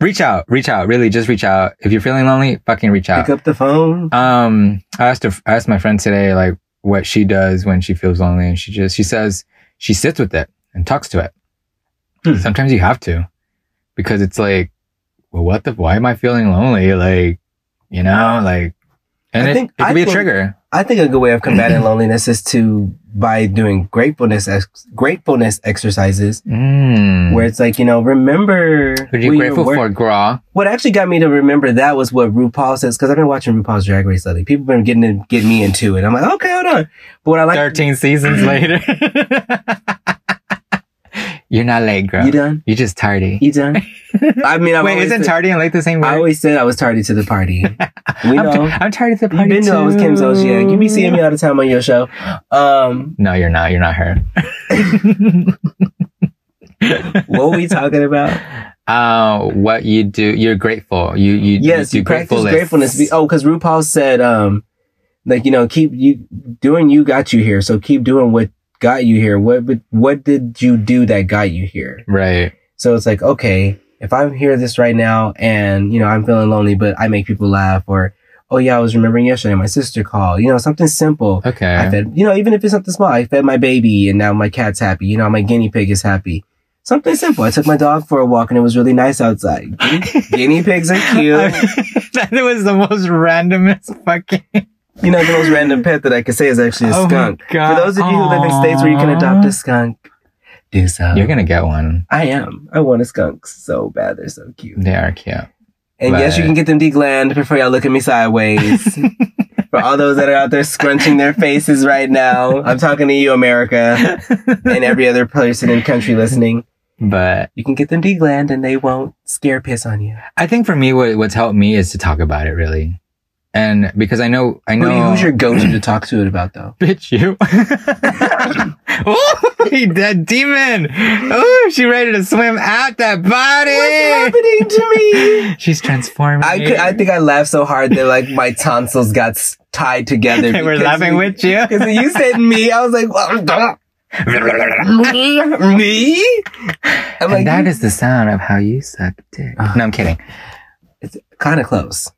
reach out, reach out, really just reach out. If you're feeling lonely, fucking reach out. Pick up the phone. Um, I asked her, I asked my friend today, like what she does when she feels lonely. And she just, she says she sits with it and talks to it. Hmm. Sometimes you have to because it's like, well, what the, why am I feeling lonely? Like, you know, like, and I it, think- it could I be a trigger. I think a good way of combating [clears throat] loneliness is to by doing gratefulness ex- gratefulness exercises Mm. where it's like you know remember are you grateful work- for, Graw? What actually got me to remember that was what RuPaul says because I've been watching RuPaul's Drag Race lately. People have been getting in, getting me into it. I'm like, okay, hold on. But what I like, 13 seasons later. [laughs] You're not late, girl. You done? You're just tardy. You done? [laughs] I mean, I'm wait, isn't said- tardy and late the same word? I always said I was tardy to the party. [laughs] We I'm, know. t- I'm tardy to the party. You've been to I was Kim too. Zosia. You be seeing me all the time on your show. Um, No, you're not. You're not her. [laughs] what were we talking about? uh, what you do? You're grateful. You you Yes, you you practice gratefulness. gratefulness. Oh, because RuPaul said, um, like you know, keep you doing. You got you here, so keep doing what got you here. What what did you do that got you here? right. So it's like, okay, if I'm here this right now, and you know, I'm feeling lonely, but I make people laugh, or oh yeah, I was remembering yesterday, my sister called. You know, something simple. Okay. I fed, you know, even if it's something small, I fed my baby and now my cat's happy. You know, my guinea pig is happy. Something simple. I took my dog for a walk and it was really nice outside. Guinea, [laughs] guinea pigs are cute. [laughs] that was the most randomest fucking. You know, the most random pet that I could say is actually a Oh my skunk. God. For those of you who live in states where you can adopt a skunk, do so. Uh, You're gonna get one. I am. I want a skunk so bad. They're so cute. They are cute. And yes, you can get them degland before y'all look at me sideways. [laughs] For all those that are out there scrunching their faces right now, I'm talking to you, America, and every other person in the country listening. but You can get them degland and they won't scare piss on you. I think for me, what, what's helped me is to talk about it really, and because I know I know you- who's your go-to to talk to it about though? [laughs] bitch you. [laughs] oh, that demon! Oh, she ready to swim out that body. What's happening to me? [laughs] She's transforming. I could, I think I laughed so hard that like my tonsils got s- tied together. They were laughing you- with you. Because you said me, I was like, well, me? Me? I'm like, that is the sound of how you suck dick. Ah. no, I'm kidding. it's kind of close.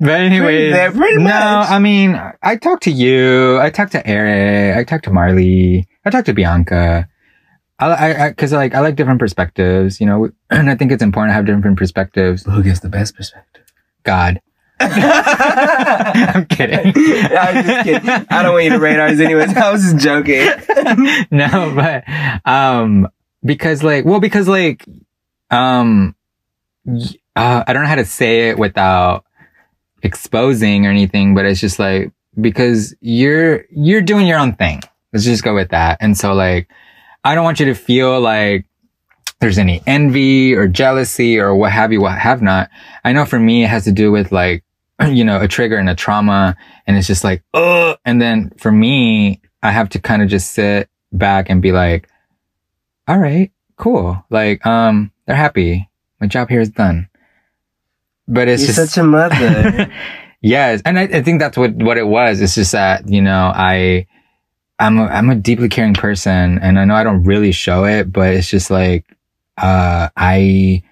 But anyways, there, no, much. I mean, I talked to you. I talked to Eric. I talked to Marley. I talked to Bianca. I, I, I, cause like, I like different perspectives, you know, [clears throat] and I think it's important to have different perspectives. Who gives the best perspective? God. [laughs] I'm kidding. I'm just kidding. I don't want you to rate ours anyways. I was just joking. [laughs] no, but, um, because like, well, because like, um, uh, I don't know how to say it without exposing or anything, but it's just like, because you're, you're doing your own thing. Let's just go with that. And so like, I don't want you to feel like there's any envy or jealousy or what have you, what have not. I know for me, it has to do with like, [clears throat] you know, a trigger and a trauma. And it's just like, oh, and then for me, I have to kind of just sit back and be like, all right, cool. Like, um, they're happy. My job here is done. But it's You're just such a mother. [laughs] yes, and I, I think that's what what it was. It's just that you know I I'm a, I'm a deeply caring person, and I know I don't really show it, but it's just like uh I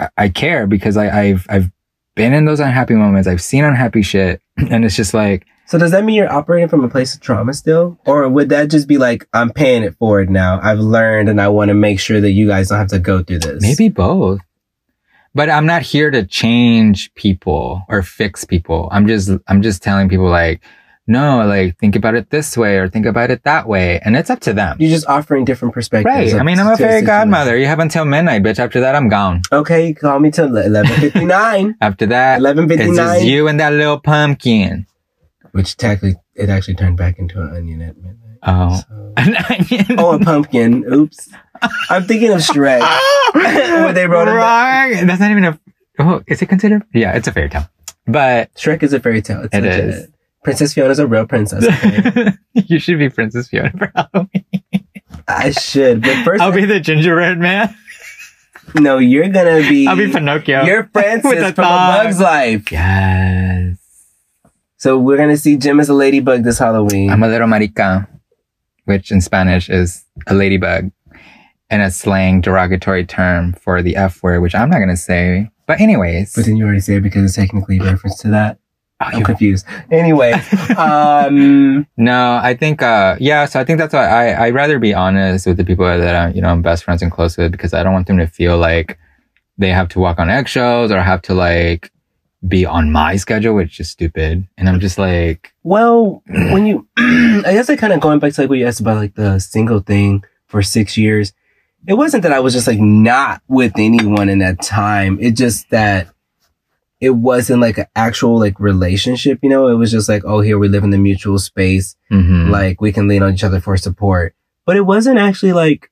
I- I care because I, I've I've been in those unhappy moments. I've seen unhappy shit, [clears throat] and it's just like so does that mean you're operating from a place of trauma still? Or would that just be like, I'm paying it forward now. I've learned and I want to make sure that you guys don't have to go through this. maybe both. But I'm not here to change people or fix people. I'm just I'm just telling people like no, like think about it this way or think about it that way, and it's up to them. You're just offering different perspectives. Right. I mean, I'm a fairy godmother. You have until midnight, bitch. After that, I'm gone. Okay, call me till 11.59. [laughs] After that, 1159. it's 11.59. just you and that little pumpkin. Which technically, it actually turned back into an onion at midnight. Oh. So- [laughs] An onion. Oh, a pumpkin. Oops. I'm thinking of Shrek. [laughs] What they wrote Wrong. That's not even a. Oh, is it considered? Yeah, it's a fairy tale. But Shrek is a fairy tale. It's It legit. is. Princess Fiona's a real princess. [laughs] Okay? you should be Princess Fiona for Halloween. I should. But first, I'll be the gingerbread man. no, you're gonna be. I'll be Pinocchio. You're [laughs] Francis With the from A. Bug's Life. yes. So we're gonna see Jim as a ladybug this Halloween. I'm a little marica, which in Spanish is a ladybug, and a slang derogatory term for the F word, which I'm not going to say. But anyways, but then you already say it because it's technically a reference to that. Oh, I'm confused. Anyway, [laughs] um, no, I think, uh, yeah, so I think that's why I, I'd rather be honest with the people that I'm, you know, I'm best friends and close with because I don't want them to feel like they have to walk on eggshells or have to like be on my schedule, which is stupid. And I'm just like, well, when you, [clears throat] I guess I kind of going back to like what you asked about like the single thing for six years. It wasn't that I was just like not with anyone in that time. It just that it wasn't like an actual like relationship, you know? It was just like, oh, here we live in the mutual space. mhm. Like we can lean on each other for support. But it wasn't actually like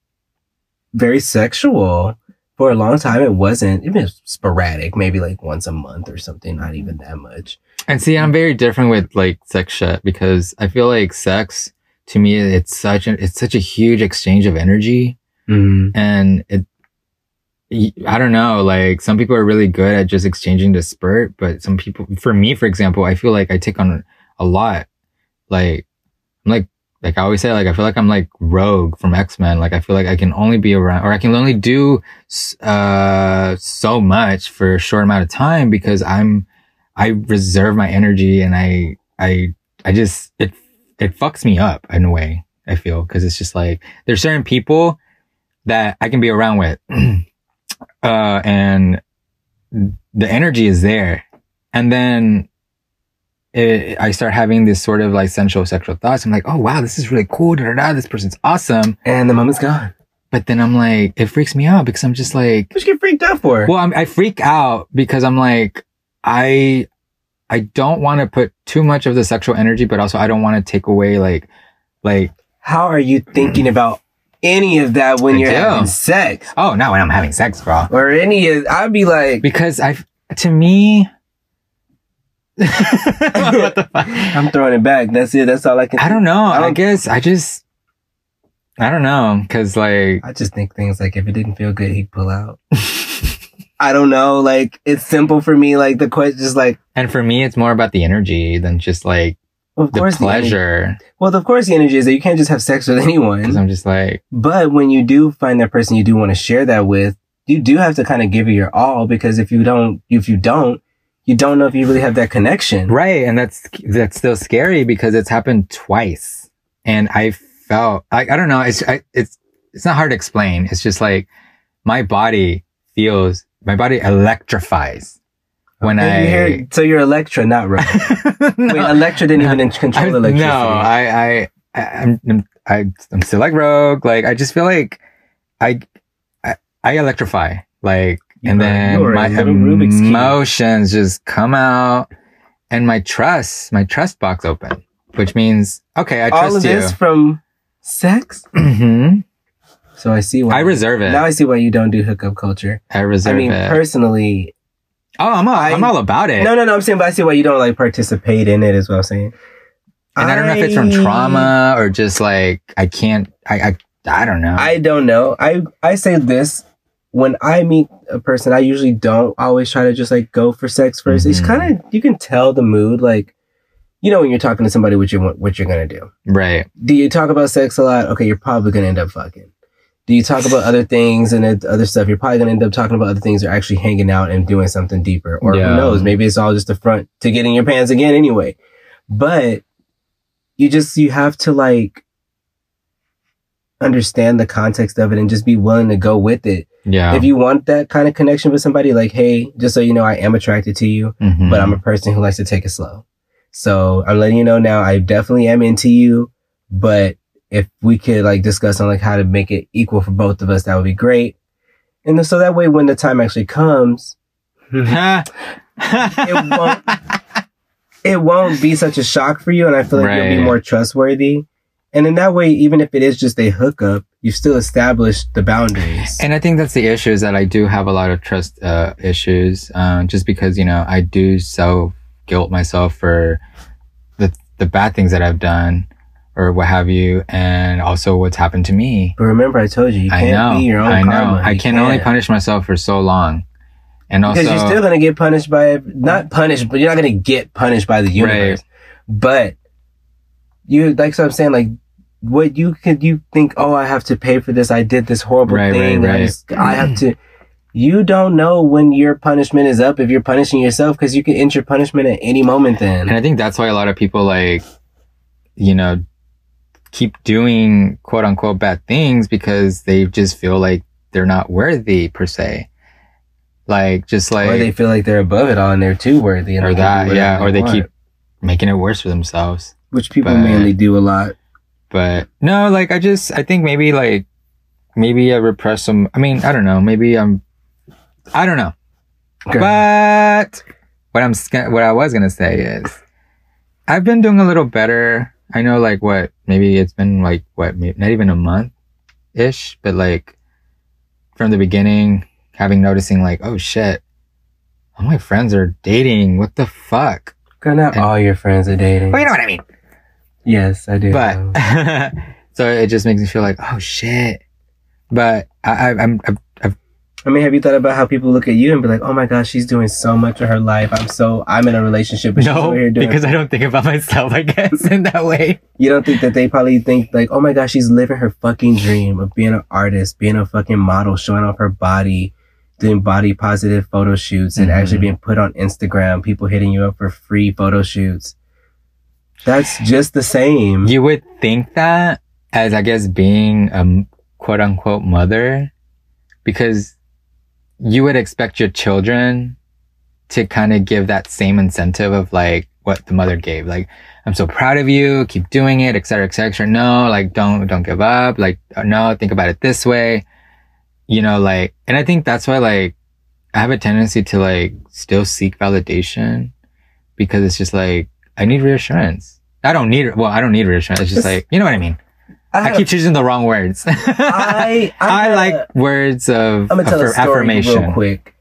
very sexual. For a long time, it wasn't. It was sporadic, maybe like once a month or something, not even that much. And see, I'm very different with like sex shit because I feel like sex to me, it's such an, it's such a huge exchange of energy. Mm. And it, I don't know, like some people are really good at just exchanging the spurt, but some people, for me, for example, I feel like I take on a lot. Like, I'm like, like I always say, like, I feel like I'm like Rogue from X-Men. Like, I feel like I can only be around, or I can only do, uh, so much for a short amount of time because I'm, I reserve my energy and I, I, I just, it, it fucks me up in a way, I feel. Cause it's just like, there's certain people that I can be around with. [clears throat] uh, and the energy is there. And then it, I start having this sort of like sensual sexual thoughts. I'm like, oh wow, this is really cool. Da, da, da, this person's awesome. And the moment's gone. But then I'm like, it freaks me out because I'm just like, What you get freaked out for? well, I'm, I freak out because I'm like, I, I don't want to put too much of the sexual energy, but also I don't want to take away like, like, How are you thinking about any of that when I you're do. having sex? oh, not when I'm having sex, bro. Or any of, I'd be like, Because I, to me, [laughs] what the fuck? I'm throwing it back. That's it. That's all I can. I don't know. I I, don't- guess I just, I don't know. Cause like, I just think things like if it didn't feel good, he'd pull out. [laughs] I don't know. Like it's simple for me. Like the question, is like and for me, it's more about the energy than just like of the course energy- pleasure. well, of course, the energy is that you can't just have sex with anyone. I'm just like, But when you do find that person you do want to share that with, you do have to kind of give it your all because if you don't, if you don't, you don't know if you really have that connection. right. And that's, that's still scary because it's happened twice. And I felt, I, I don't know. It's, I, it's, it's not hard to explain. It's just like my body feels, my body electrifies when Okay, you I, hear- so you're Elektra, not Rogue. [laughs] No. Wait, Elektra didn't even control I- electricity. No, I, I, I, I'm, I'm, I, I'm still like Rogue. Like, I just feel like I, I, I electrify. Like, You and are- then you are a my little Rubik's Cube. emotions just come out and my trust, my trust box open, which means, okay, I All trust of you. this from sex. hmm So I see why I reserve it. Now I see why you don't do hookup culture. I reserve I mean, it. personally, oh, I'm all, I, am all about it. no, no, no. I'm saying, but I see why you don't like participate in it. Is what I'm saying. and I don't know if it's from trauma or just like, I can't, I, I, I don't know. I don't know. I I say this when I meet a person, I usually don't always try to just like go for sex 1st It's Mhm. kind of you can tell the mood, like you know when you're talking to somebody what you want, what you're gonna do. right. Do you talk about sex a lot? Okay, you're probably gonna end up fucking. Do you talk about other things and other stuff? You're probably gonna end up talking about other things or actually hanging out and doing something deeper. Or Yeah. who knows? Maybe it's all just a front to get in your pants again anyway. But you just you have to like understand the context of it and just be willing to go with it. Yeah. If you want that kind of connection with somebody, like, hey, just so you know, I am attracted to you, Mhm. but I'm a person who likes to take it slow. So I'm letting you know now, I definitely am into you, but if we could like discuss on like how to make it equal for both of us, that would be great. And so that way, when the time actually comes, [laughs] it won't- it won't be such a shock for you. And I feel like you'll be more trustworthy. And in that way, even if it is just a hookup, you've still established the boundaries. And I think that's the issue is that I do have a lot of trust uh, issues, uh, just because you know I do self guilt myself for the the bad things that I've done or what have you, and also what's happened to me. But remember, I told you, you I can't know, be your own I know. karma. I You can only punish myself for so long, and also because you're still gonna get punished by not punished, but you're not gonna get punished by the universe. But you like so I'm saying like what you could you think oh I have to pay for this I did this horrible Right, thing right, I, just- I have to. You don't know when your punishment is up if you're punishing yourself because you can end your punishment at any moment. Then And I think that's why a lot of people like, you know, keep doing quote unquote bad things because they just feel like they're not worthy per se. Like, just like, or they feel like they're above it all and they're too worthy. And or they that, yeah, or they want, keep making it worse for themselves. which people but- mainly do a lot. But no, like, I just, I think maybe like, maybe I repress some, I mean, I don't know, maybe I'm, I don't know. Okay. But what I'm sca- what I was gonna say is, I've been doing a little better. I know, like what maybe it's been like what may- not even a month ish, but like from the beginning, having noticing like, oh shit, all my friends are dating. What the fuck? Girl, not And- all your friends are dating. Well, you know what I mean. Yes, I do. But [laughs] so it just makes me feel like, oh shit. But I, I I'm, I've I mean, have you thought about how people look at you and be like, "Oh my gosh, she's doing so much of her life. I'm so I'm in a relationship, but she's no over here doing." No because I don't think about myself. I guess [laughs] in that way. you don't think that they probably think like, "Oh my gosh, she's living her fucking dream of being an artist, being a fucking model, showing off her body, doing body positive photo shoots, and Mhm. actually being put on Instagram. People hitting you up for free photo shoots. That's just the same. You would think that as I guess being a quote unquote mother, because you would expect your children to kind of give that same incentive of like what the mother gave. Like, I'm so proud of you. Keep doing it, et cetera, et cetera. No, like don't, don't give up. Like, uh, no, think about it this way. You know, like, and I think that's why like I have a tendency to like still seek validation because it's just like, I need reassurance. I don't need, well, I don't need reassurance. It's just like, you know what I mean? I, have- keep choosing the wrong words. [laughs] I, I, I a- like words of I'm gonna tell a story affirmation. real quick.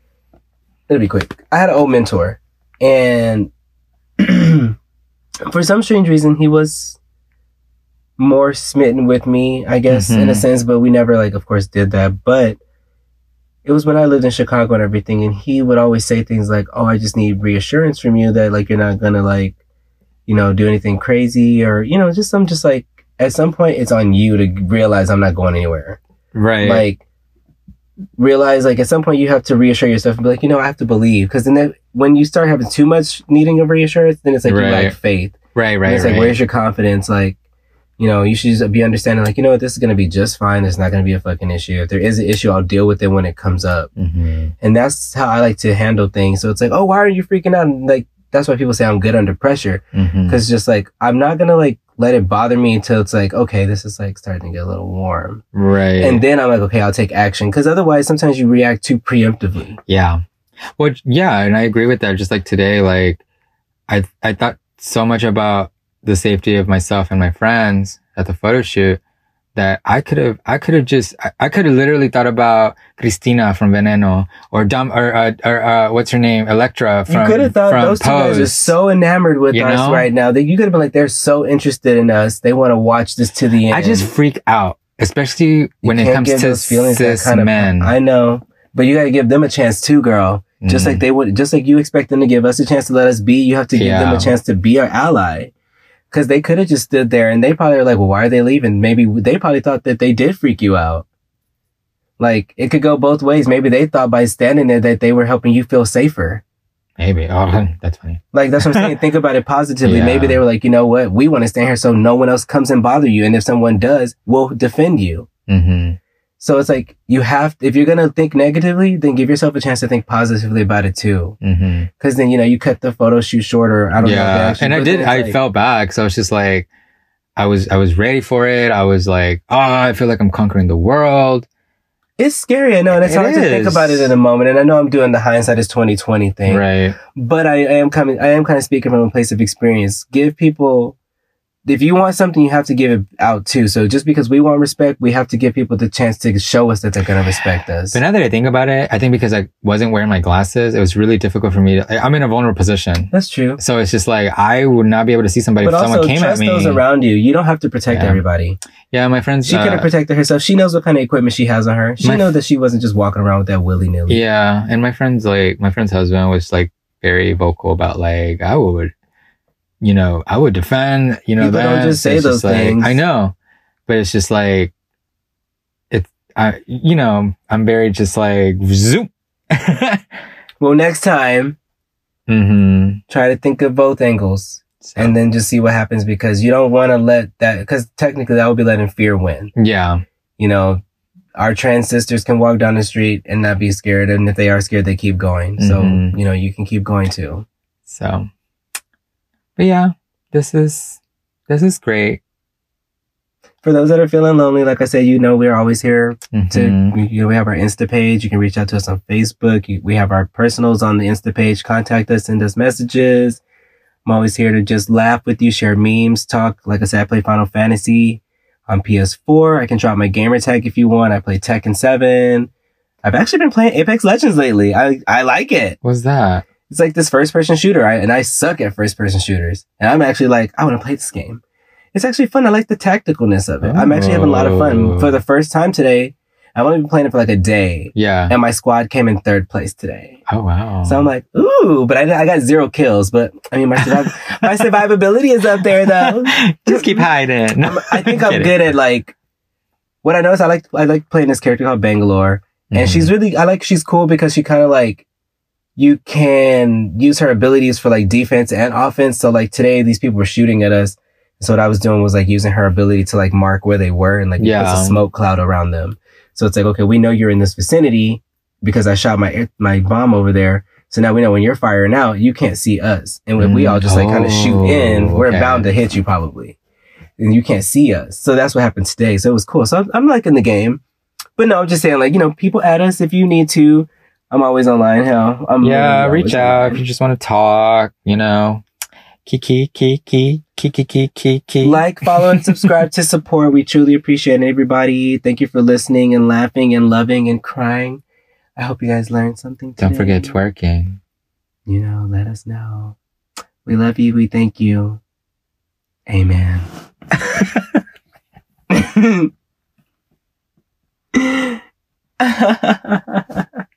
It'll be quick. I had an old mentor, and [clears throat] for some strange reason, he was more smitten with me, I guess, in a Mhm. sense. But we never, like, of course, did that. But it was when I lived in Chicago and everything, and he would always say things like, "Oh, I just need reassurance from you that like you're not gonna like, you know, do anything crazy, or you know, just some just like." At some point, it's on you to realize I'm not going anywhere. Right. like realize like at some point you have to reassure yourself and be like you know i have to believe. Because then that, when you start having too much needing of reassurance then it's like you Right. lack faith. Right, And right, it's right. like where's your confidence? Like you know you should just be understanding like you know what this is going to be just fine. It's not going to be a fucking issue. If there is an issue i'll deal with it when it comes up. Hmm and that's how i like to handle things. So it's like oh why are you freaking out? And like that's why people say i'm good under pressure. Because just like i'm not gonna like let it bother me until it's like okay this is like starting to get a little warm Right. and then I'm like, okay, I'll take action. Because otherwise, sometimes you react too preemptively. yeah. Well, yeah, and I agree with that. Just like today, like I, I thought so much about the safety of myself and my friends at the photo shoot that I could have, I could have just, I, I could have literally thought about Cristina from Veneno or Dom, or, uh, or, uh, what's her name? Elektra from, you could have thought those two guys are so enamored with You us know? right now that you could have been like, they're so interested in us. They want to watch this to the end. I just freak out, especially when it comes to those feelings that cis kind of- men. I know, but you got to give them a chance too, girl. Just Mm. like they would, just like you expect them to give us a chance to let us be, you have to give them a chance to be our ally. Cause they could have just stood there and they probably were like, well, why are they leaving? Maybe they probably thought that they did freak you out. Like it could go both ways. Maybe they thought by standing there that they were helping you feel safer. Maybe. Oh, [laughs] that's funny. Like that's what I'm saying. [laughs] Think about it positively. Yeah. Maybe they were like, you know what? We want to stand here so no one else comes and bother you. And if someone does, we'll defend you. hmm So it's like you have, if you're gonna think negatively, then give yourself a chance to think positively about it too. Mm-hmm. Because then you know you cut the photo shoot shorter. I don't know. yeah actually- and i did i like- felt bad because i was just like i was i was ready for it i was like oh i feel like i'm conquering the world It's scary, I know, and it's It hard to think about it in a moment. And I know I'm doing the hindsight is 2020 thing, right but I, I am coming. I am kind of speaking from a place of experience. Give people, if you want something, you have to give it out too. So just because we want respect, we have to give people the chance to show us that they're going to respect us. but now that i think about it i think because i wasn't wearing my glasses it was really difficult for me to i'm in a vulnerable position That's true. so it's just like i would not be able to see somebody But if someone also came at trust me those around you. You don't have to protect Yeah. everybody. yeah my friends She could uh, have protected herself. She knows what kind of equipment she has on her. She knows that she wasn't just walking around with that willy nilly. yeah and my friends like my friend's husband was like very vocal about like i would you know i would defend you know People don't just say it's those like- things. i know but it's just like it's i you know i'm very just like zoom [laughs] Well, next time, mm-hmm. try to think of both angles and then just see what happens because you don't want to let that, because technically that would be letting fear win. yeah You know, our trans sisters can walk down the street and not be scared. And if they are scared, they keep going. So, Mhm. you know, you can keep going too. so but yeah this is this is great For those that are feeling lonely, like I said, you know, we're always here to Mhm. we, you know, we have our Insta page. You can reach out to us on Facebook. You- We have our personals on the Insta page. Contact us, send us messages. I'm always here to just laugh with you, share memes, talk. Like I said, I play Final Fantasy on PS4. I can drop my gamer tag if you want. I play Tekken 7. I've actually been playing Apex Legends lately. I I like it. What's that? It's like this first person shooter, I, and I suck at first person shooters. And I'm actually like, I want to play this game. It's actually fun. I like the tacticalness of it. I'm actually having a lot of Oh. fun. For the first time today, I've only been playing it for like a day, Yeah. and my squad came in third place today. Oh wow. So I'm like, ooh, but I, I got zero kills. But I mean, my surviv- [laughs] my survivability is up there though. [laughs] just keep hiding. I'm- I think I'm good at like what I noticed. I like I like playing this character called Bangalore, and Mhm. she's really I like she's cool because she kind of like you can use her abilities for like defense and offense. So like today, these people were shooting at us. So what I was doing was like using her ability to like mark where they were and like yeah. Yeah. a smoke cloud around them. So it's like okay, we know you're in this vicinity because I shot my my bomb over there. So now we know when you're firing out, you can't see us. And when we Mm, all just like kind of shoot in, oh, we're okay. bound to hit you probably. And you can't see us. So that's what happened today. So it was cool. So I'm, I'm liking the game. But no, I'm just saying like, you know, people add us if you need to. I'm always online. Hell, I'm yeah, reach out if you just want to talk. You know, kiki kiki kiki kiki kiki. Like, follow, and subscribe to support. We truly appreciate it, everybody. Thank you for listening and laughing and loving and crying. I hope you guys learned something today. Don't forget twerking. You know, let us know. We love you. We thank you. Amen. [laughs] [laughs]